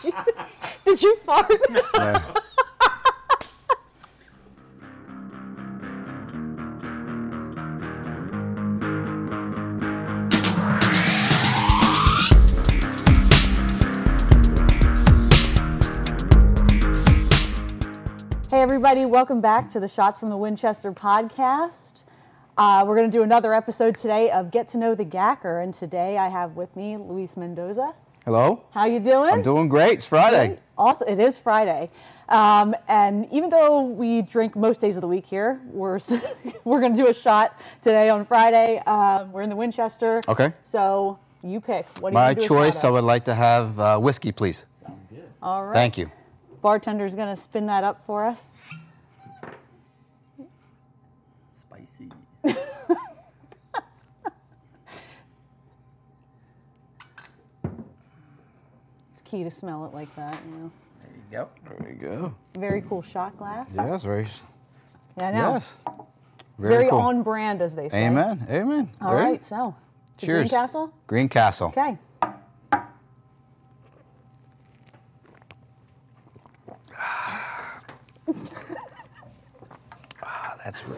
did you did you fart? Yeah. Hey, everybody, welcome back to the Shots from the Winchester podcast. Uh, we're going to do another episode today of Get to Know the Gacker, and today I have with me Luis Mendoza. Hello. How you doing? I'm doing great. It's Friday. Good. Also, it is Friday, um, and even though we drink most days of the week here, we're we're going to do a shot today on Friday. Um, we're in the Winchester. Okay. So you pick. What do My you do a choice. shot I would like to have uh, whiskey, please. Sounds good. All right. Thank you. Bartender's going to spin that up for us. Spicy. key to smell it like that. You know. There you go. There you go. Very cool shot glass. Yes, very. Yeah, I know. Yes. Very cool. on brand, as they say. Amen. Amen. All Very- right, so to Cheers. Greencastle. Green Castle. Okay. Ah, that's re-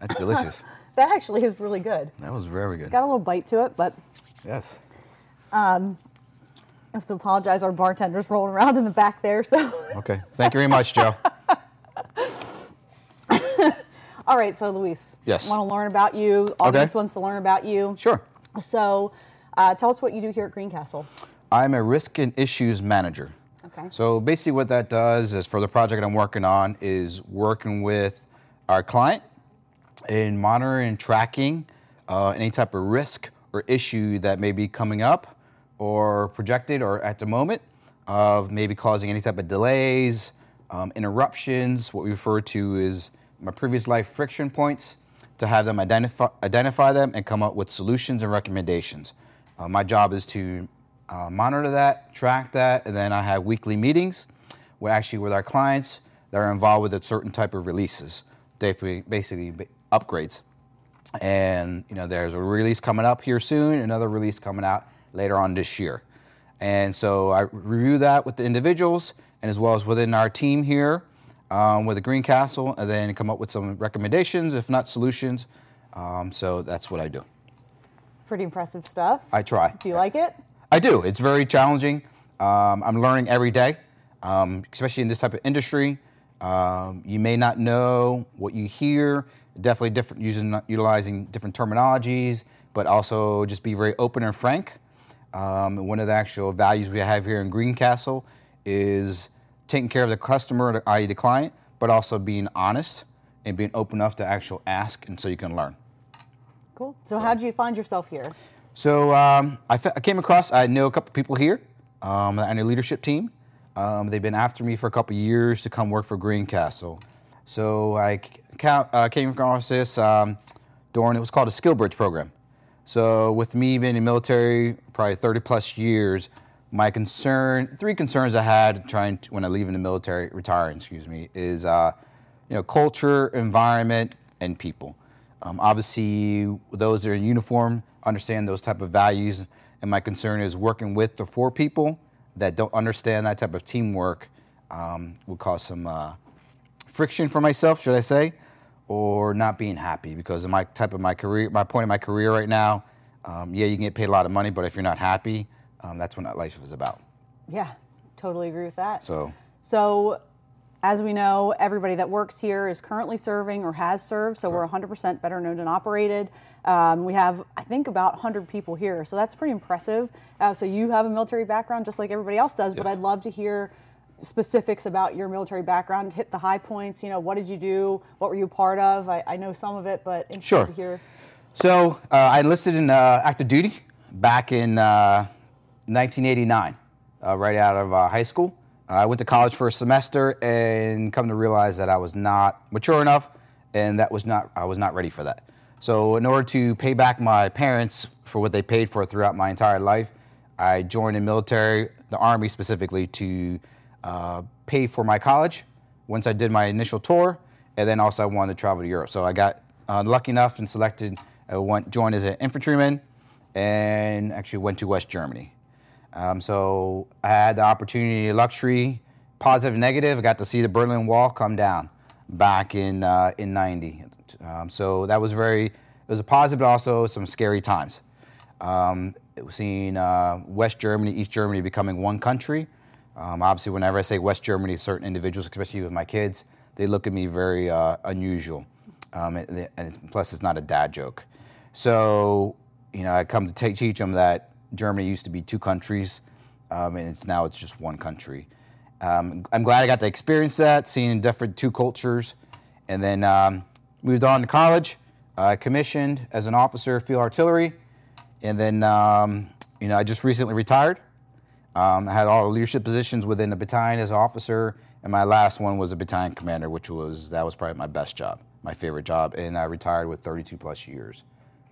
that's delicious. That actually is really good. that was very good. Got a little bite to it, but Yes. I have to apologize. Our bartender's rolling around in the back there. So, Okay. Thank you very much, Joe. all right. So, Luis, Yes. want to learn about you. Audience wants to learn about you. Sure. So, uh, tell us what you do here at Greencastle. I'm a risk and issues manager. Okay. So basically, what that does is for the project I'm working on is working with our client in monitoring and tracking uh, any type of risk or issue that may be coming up or projected or at the moment of maybe causing any type of delays, um, interruptions, what we refer to as my previous life friction points, to have them identify, identify them and come up with solutions and recommendations. Uh, my job is to uh, monitor that, track that, and then I have weekly meetings where actually with our clients that are involved with a certain type of releases, basically upgrades. And you know, there's a release coming up here soon, another release coming out later on this year. And so I review that with the individuals and as well as within our team here um, with the Greencastle, and then come up with some recommendations, if not solutions. Um, so that's what I do. Pretty impressive stuff. I try. do you like it? I do. It's very challenging. Um, I'm learning every day, um, especially in this type of industry. Um, you may not know what you hear. Definitely different, using utilizing different terminologies, but also just be very open and frank. Um, one of the actual values we have here in Greencastle is taking care of the customer, i.e., the client, but also being honest and being open enough to actually ask, and so you can learn. Cool. So, how did you find yourself here? So um, I, fe- I came across, I know a couple people here um, on the leadership team. Um, they've been after me for a couple years to come work for Greencastle. So I ca- uh, came across this um, during, it was called a SkillBridge program. So with me being in the military probably 30 plus years, my concern, three concerns I had trying to, when I leave in the military, retiring, excuse me, is uh, you know, culture, environment, and people. Um, obviously, those that are in uniform understand those type of values, and my concern is working with the four people that don't understand that type of teamwork um, would cause some uh, friction for myself, should I say, or not being happy because of my type of my career, my point in my career right now. Um, yeah, you can get paid a lot of money, but if you're not happy, um, that's what life is about. Yeah, totally agree with that. So, So, as we know, everybody that works here is currently serving or has served, so we're 100% better known and operated. Um, we have, I think, about 100 people here, so that's pretty impressive. Uh, so, you have a military background just like everybody else does, but I'd love to hear specifics about your military background, hit the high points. You know, what did you do? What were you part of? I, I know some of it, but interested Sure. to hear. So uh, I enlisted in uh, active duty back in uh, 1989, uh, right out of uh, high school. I went to college for a semester and come to realize that I was not mature enough, and that was not I was not ready for that. So in order to pay back my parents for what they paid for throughout my entire life, I joined the military, the army specifically, to uh, pay for my college. Once I did my initial tour, and then also I wanted to travel to Europe. So I got uh, lucky enough and selected. I went joined as an infantryman, and actually went to West Germany. Um, so I had the opportunity, luxury, positive, negative. I got to see the Berlin Wall come down back in uh, in '90. Um, so that was very. It was a positive, but also some scary times. Um, seeing uh, West Germany, East Germany becoming one country. Um, obviously, whenever I say West Germany, certain individuals, especially with my kids, they look at me very uh, unusual. Um, and, and plus, it's not a dad joke. So, you know, I come to te- teach them that Germany used to be two countries, um, and it's now it's just one country. Um, I'm glad I got to experience that, seeing different two cultures, and then um, moved on to college. Commissioned as an officer, field artillery, and then um, you know I just recently retired. Um, I had all the leadership positions within the battalion as officer, and my last one was a battalion commander, which was that was probably my best job, my favorite job, and I retired with 32 plus years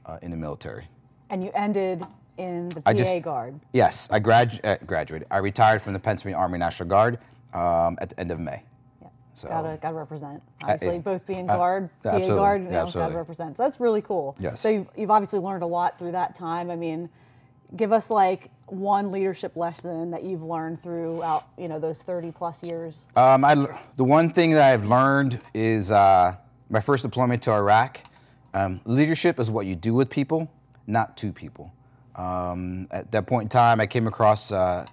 uh, in the military. And you ended in the I PA just- Guard. Yes, I gradu- uh, graduated. I retired from the Pennsylvania Army National Guard um, at the end of May. Yeah. So- gotta gotta represent. Obviously, uh, both being uh, guard, PA absolutely. guard, you know, gotta represent. So that's really cool. Yes. So you've, you've obviously learned a lot through that time. I mean, give us like one leadership lesson that you've learned throughout you know those 30 plus years. Um, I, the one thing that I've learned is uh, my first deployment to Iraq. Um, leadership is what you do with people, not to people. Um, at that point in time, I came across uh,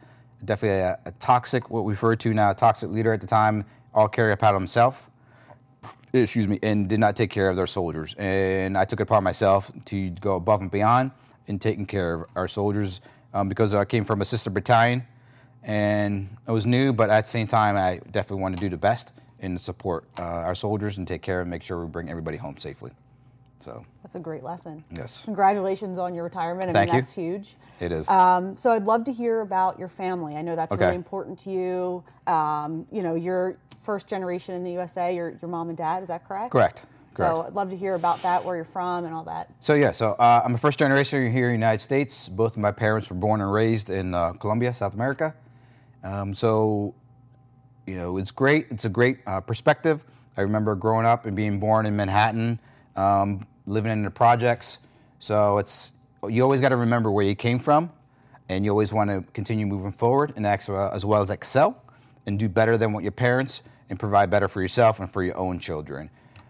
definitely a, a toxic, what we refer to now, a toxic leader at the time, all carry a pat himself. Excuse me, and did not take care of their soldiers. And I took it upon myself to go above and beyond in taking care of our soldiers um, because I came from a sister battalion and I was new, but at the same time, I definitely want to do the best and support uh, our soldiers and take care and make sure we bring everybody home safely. So That's a great lesson. Yes. Congratulations on your retirement. I Thank mean, you. that's huge. it is. Um, so I'd love to hear about your family. I know that's Okay. really important to you. Um, you know, you're first generation in the USA. Your your mom and dad. Is that correct? Correct. So I'd love to hear about that, where you're from, and all that. So yeah, so uh, I'm a first generation here in the United States. Both of my parents were born and raised in uh, Colombia, South America. Um, so, you know, it's great. It's a great uh, perspective. I remember growing up and being born in Manhattan, um, living in the projects. So it's you always got to remember where you came from, and you always want to continue moving forward and uh, as well as excel and do better than what your parents and provide better for yourself and for your own children.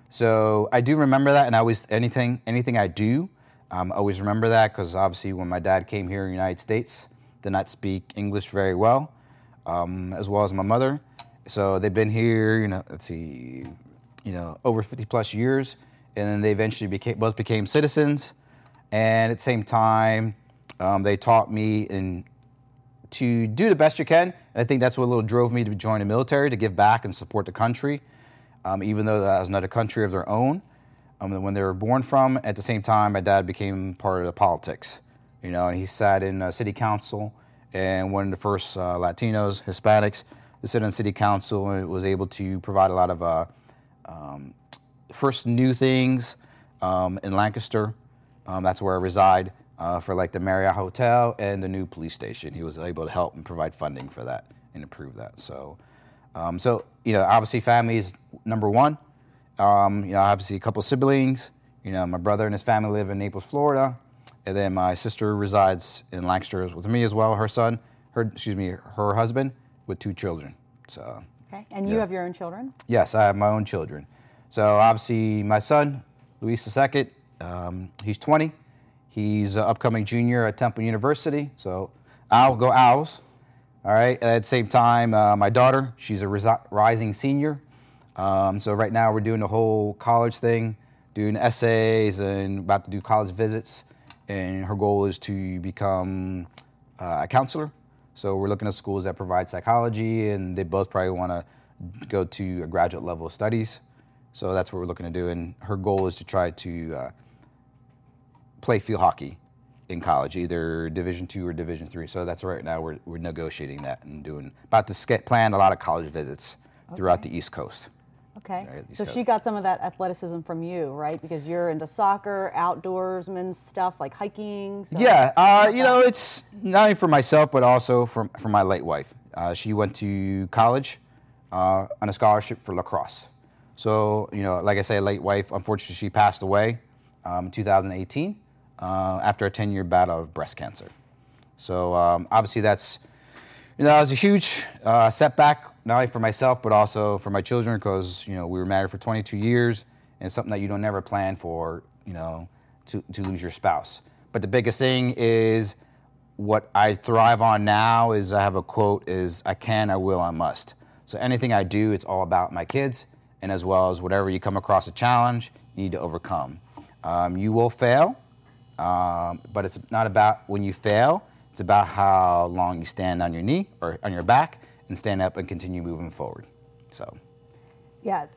So I do remember that, and I always anything anything I do, um, I always remember that because obviously when my dad came here in the United States, did not speak English very well, um, as well as my mother. So they've been here, you know, let's see, you know, over 50 plus years, and then they eventually became both became citizens, and at the same time, um, they taught me in to do the best you can. And I think that's what a little drove me to join the military to give back and support the country, um, even though that was another country of their own. Um, when they were born from, at the same time, my dad became part of the politics, you know, and he sat in uh, city council and one of the first uh, Latinos, Hispanics, to sit on city council and was able to provide a lot of uh, um, first new things um, in Lancaster. Um, that's where I reside uh, for like the Marriott Hotel and the new police station. He was able to help and provide funding for that and improve that. So, um, so you know, obviously, family is number one. Um, you know, obviously, a couple siblings. You know, my brother and his family live in Naples, Florida, and then my sister resides in Lancaster with me as well. Her son, her excuse me, her husband with two children. So, Okay. And you Yeah. have your own children. Yes, I have my own children. So obviously, my son, Luis II, um, he's 20. He's an upcoming junior at Temple University. So I'll go Owls. All right. At the same time, uh, my daughter, she's a resi- rising senior. Um, so right now we're doing the whole college thing, doing essays and about to do college visits. And her goal is to become uh, a counselor. So we're looking at schools that provide psychology, and they both probably want to go to a graduate level of studies. So that's what we're looking to do. And her goal is to try to uh, play field hockey in college, either Division two or Division three. So that's right now we're, we're negotiating that and doing about to ske- plan a lot of college visits throughout the East Coast. Okay. Right, East so she got some of that athleticism from you, right? Because you're into soccer, outdoorsman stuff like hiking. So Yeah, uh, you know, it's not only for myself, but also for, for my late wife. Uh, she went to college uh, on a scholarship for lacrosse. So, you know, like I say, late wife, unfortunately, she passed away um, in 2018 uh, after a 10 year battle of breast cancer. So um, obviously that's you know that was a huge uh, setback not only for myself but also for my children because you know we were married for 22 years and something that you don't never plan for you know to, to lose your spouse. But the biggest thing is what I thrive on now is I have a quote is I can, I will, I must. So anything I do, it's all about my kids, and as well as whatever you come across a challenge, you need to overcome. Um, you will fail, um, but it's not about when you fail. It's about how long you stand on your knee or on your back and stand up and continue moving forward. So. Yeah,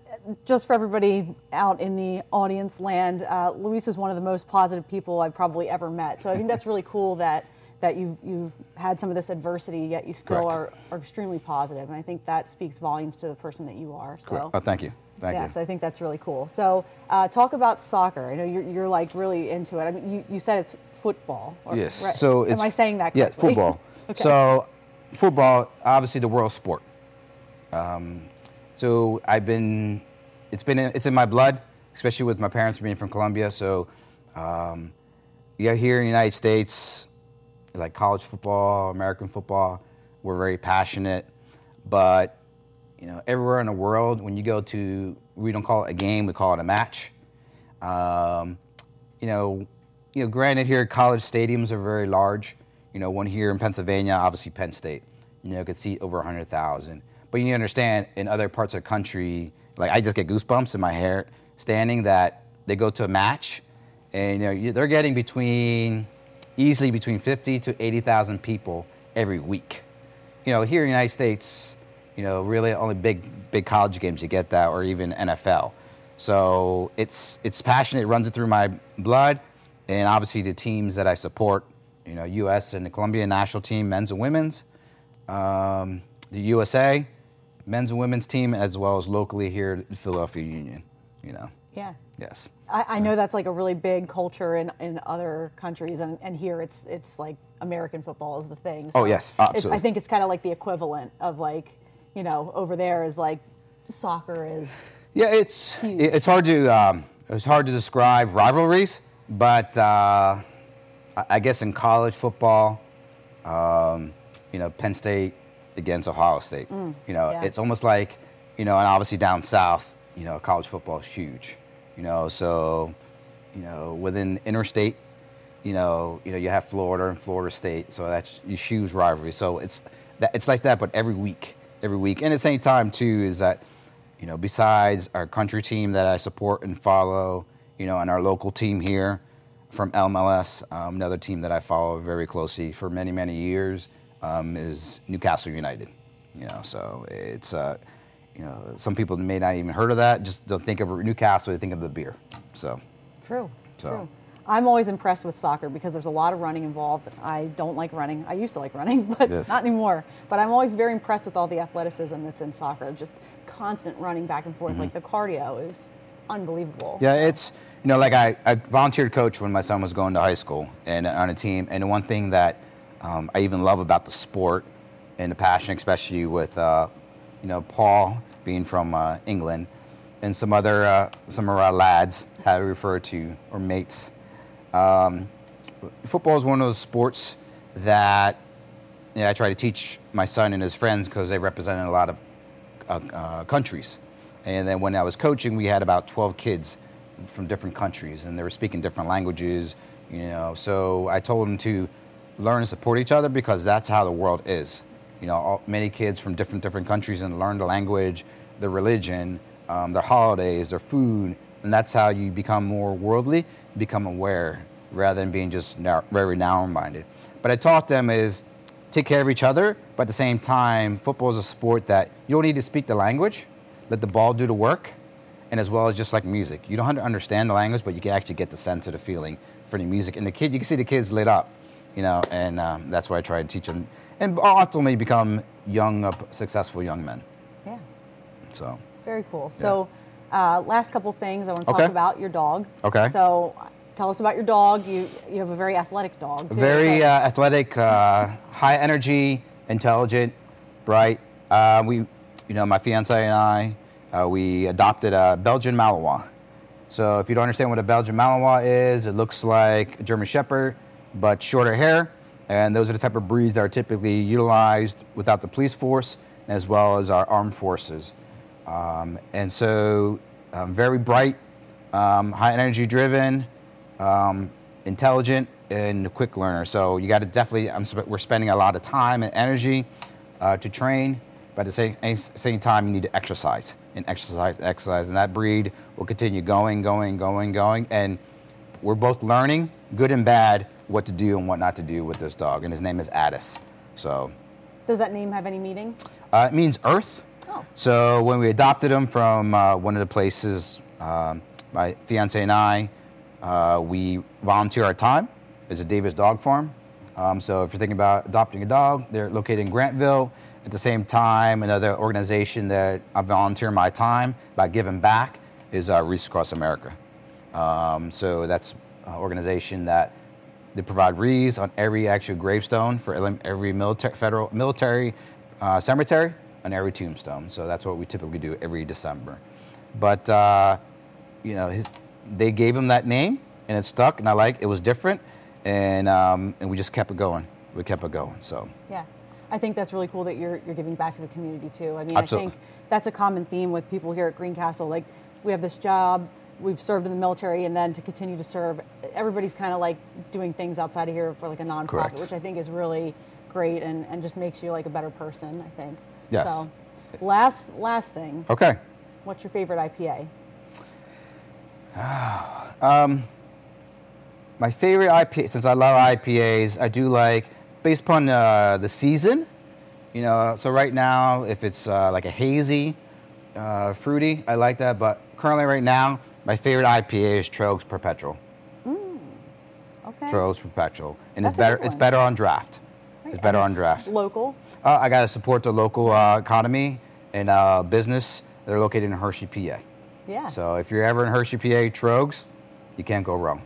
just for everybody out in the audience land, uh, Luis is one of the most positive people I've probably ever met. So I think that's really cool that that you've you've had some of this adversity, yet you still are, are extremely positive, and I think that speaks volumes to the person that you are. So. Oh, thank you. Thank yeah, you. so I think that's really cool. So, uh, talk about soccer. I know you're, you're like really into it. I mean, you, you said it's football. Or, yes. Right? So am I saying that correctly? Yeah, football. okay. So, football, obviously the world sport. Um, so I've been, it's been, in, it's in my blood, especially with my parents being from Colombia. So, um, yeah, here in the United States, like college football, American football, we're very passionate. But you know, everywhere in the world, when you go to, we don't call it a game, we call it a match. Um, you know, you know, granted here, college stadiums are very large. You know, one here in Pennsylvania, obviously Penn State, you know, could seat over 100,000. But you need to understand, in other parts of the country, like I just get goosebumps in my hair standing that they go to a match, and you know, they're getting between easily between 50 to 80,000 people every week. You know, here in the United States, you know, really only big big college games you get that, or even NFL. So it's it's passionate, it runs it through my blood, and obviously the teams that I support, you know, U.S. and the Colombian national team, men's and women's, um, the USA, men's and women's team, as well as locally here, Philadelphia Union. You know. Yeah. Yes. I, I, know that's like a really big culture in, in other countries, and, and here it's it's like American football is the thing. So oh yes, absolutely. I think it's kind of like the equivalent of like you know over there is like soccer is. Yeah, it's huge. it's hard to um, it's hard to describe rivalries, but uh, I guess in college football, um, you know, Penn State against Ohio State. Mm, you know, yeah. it's almost like you know, and obviously down south, you know, college football is huge. You know, so you know within interstate, you know, you know you have Florida and Florida State, so that's a huge rivalry. So it's that it's like that, but every week, every week, and at the same time too is that you know besides our country team that I support and follow, you know, and our local team here from MLS, um, another team that I follow very closely for many many years um, is Newcastle United. You know, so it's. Uh, you know, some people may not even heard of that. Just don't think of Newcastle; they think of the beer. So true. So. True. I'm always impressed with soccer because there's a lot of running involved. I don't like running. I used to like running, but yes. not anymore. But I'm always very impressed with all the athleticism that's in soccer. Just constant running back and forth. Mm-hmm. Like the cardio is unbelievable. Yeah, it's you know, like I, I volunteered coach when my son was going to high school and on a team. And the one thing that um, I even love about the sport and the passion, especially with uh, you know Paul being from uh, England, and some other uh, some of our lads, how we refer to or mates. Um, football is one of those sports that you know, I try to teach my son and his friends because they represented a lot of uh, uh, countries. And then when I was coaching, we had about 12 kids from different countries, and they were speaking different languages. You know, so I told them to learn and support each other because that's how the world is you know, all, many kids from different different countries and learn the language, the religion, um, their holidays, their food, and that's how you become more worldly, become aware, rather than being just narrow, very narrow-minded. But I taught them is take care of each other, but at the same time, football is a sport that you don't need to speak the language, let the ball do the work, and as well as just like music, you don't have to understand the language, but you can actually get the sense of the feeling for the music. And the kid, you can see the kids lit up, you know, and um, that's why I try to teach them and ultimately become young, successful young men. Yeah. So. Very cool. So, uh, last couple things I want to talk about your dog. Okay. So, tell us about your dog. You you have a very athletic dog. Too, very uh, athletic, uh, high energy, intelligent, bright. Uh, we, you know, my fiance and I, uh, we adopted a Belgian Malinois. So if you don't understand what a Belgian Malinois is, it looks like a German Shepherd, but shorter hair And those are the type of breeds that are typically utilized without the police force as well as our armed forces. Um, and so, um, very bright, um, high energy driven, um, intelligent, and a quick learner. So you got to definitely, I'm, sp- we're spending a lot of time and energy uh, to train, but at the same, same time, you need to exercise and exercise and exercise. And that breed will continue going, going, going, going. And we're both learning, good and bad, what to do and what not to do with this dog. And his name is Addis. So Does that name have any meaning? uh, it means earth. Oh. So when we adopted him from uh, one of the places, um, my fiance and I, uh, we volunteer our time. It's a Davis Dog Farm. Um, so if you're thinking about adopting a dog, they're located in Grantville. At the same time, another organization that I volunteer my time by giving back is uh, Wreaths Across America. Um, so that's an organization that they provide wreaths on every actual gravestone for every military, federal military uh, cemetery on every tombstone. So that's what we typically do every December. But uh, you know, his, they gave him that name, and it stuck, and I like it was different, and um, and we just kept it going. We kept it going. So Yeah. I think that's really cool that you're, you're giving back to the community too. I mean, Absolutely. I think that's a common theme with people here at Greencastle. Like, we have this job, we've served in the military, and then to continue to serve, everybody's kind of like doing things outside of here for like a nonprofit, Correct. which I think is really great and, and just makes you like a better person, I think. Yes. So, last, last thing, okay. what's your favorite IPA? um, My favorite IPA, since I love IPAs, I do like based upon uh, the season. You know, so right now, if it's uh, like a hazy, uh, fruity, I like that. But currently, right now, my favorite IPA is Tröegs Perpetual. Okay. Tröegs Perpetual, and That's it's better. It's better on draft. Right, It's better on draft. Local. Uh, I got to support the local uh, economy and uh, business. They're located in Hershey, PA. Yeah. So if you're ever in Hershey, PA, Tröegs, you can't go wrong.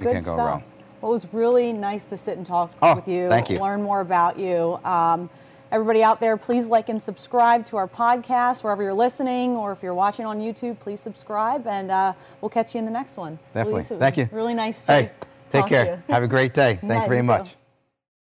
You Good can't go stuff. wrong. Well, it was really nice to sit and talk Oh, with you, thank you. learn more about you. Um, everybody out there, please like and subscribe to our podcast wherever you're listening, or if you're watching on YouTube, please subscribe, and uh, we'll catch you in the next one. Definitely. Luis, Thank you. Really nice to Hey, take care. Have a great day. Thank Yeah, you very you too. much.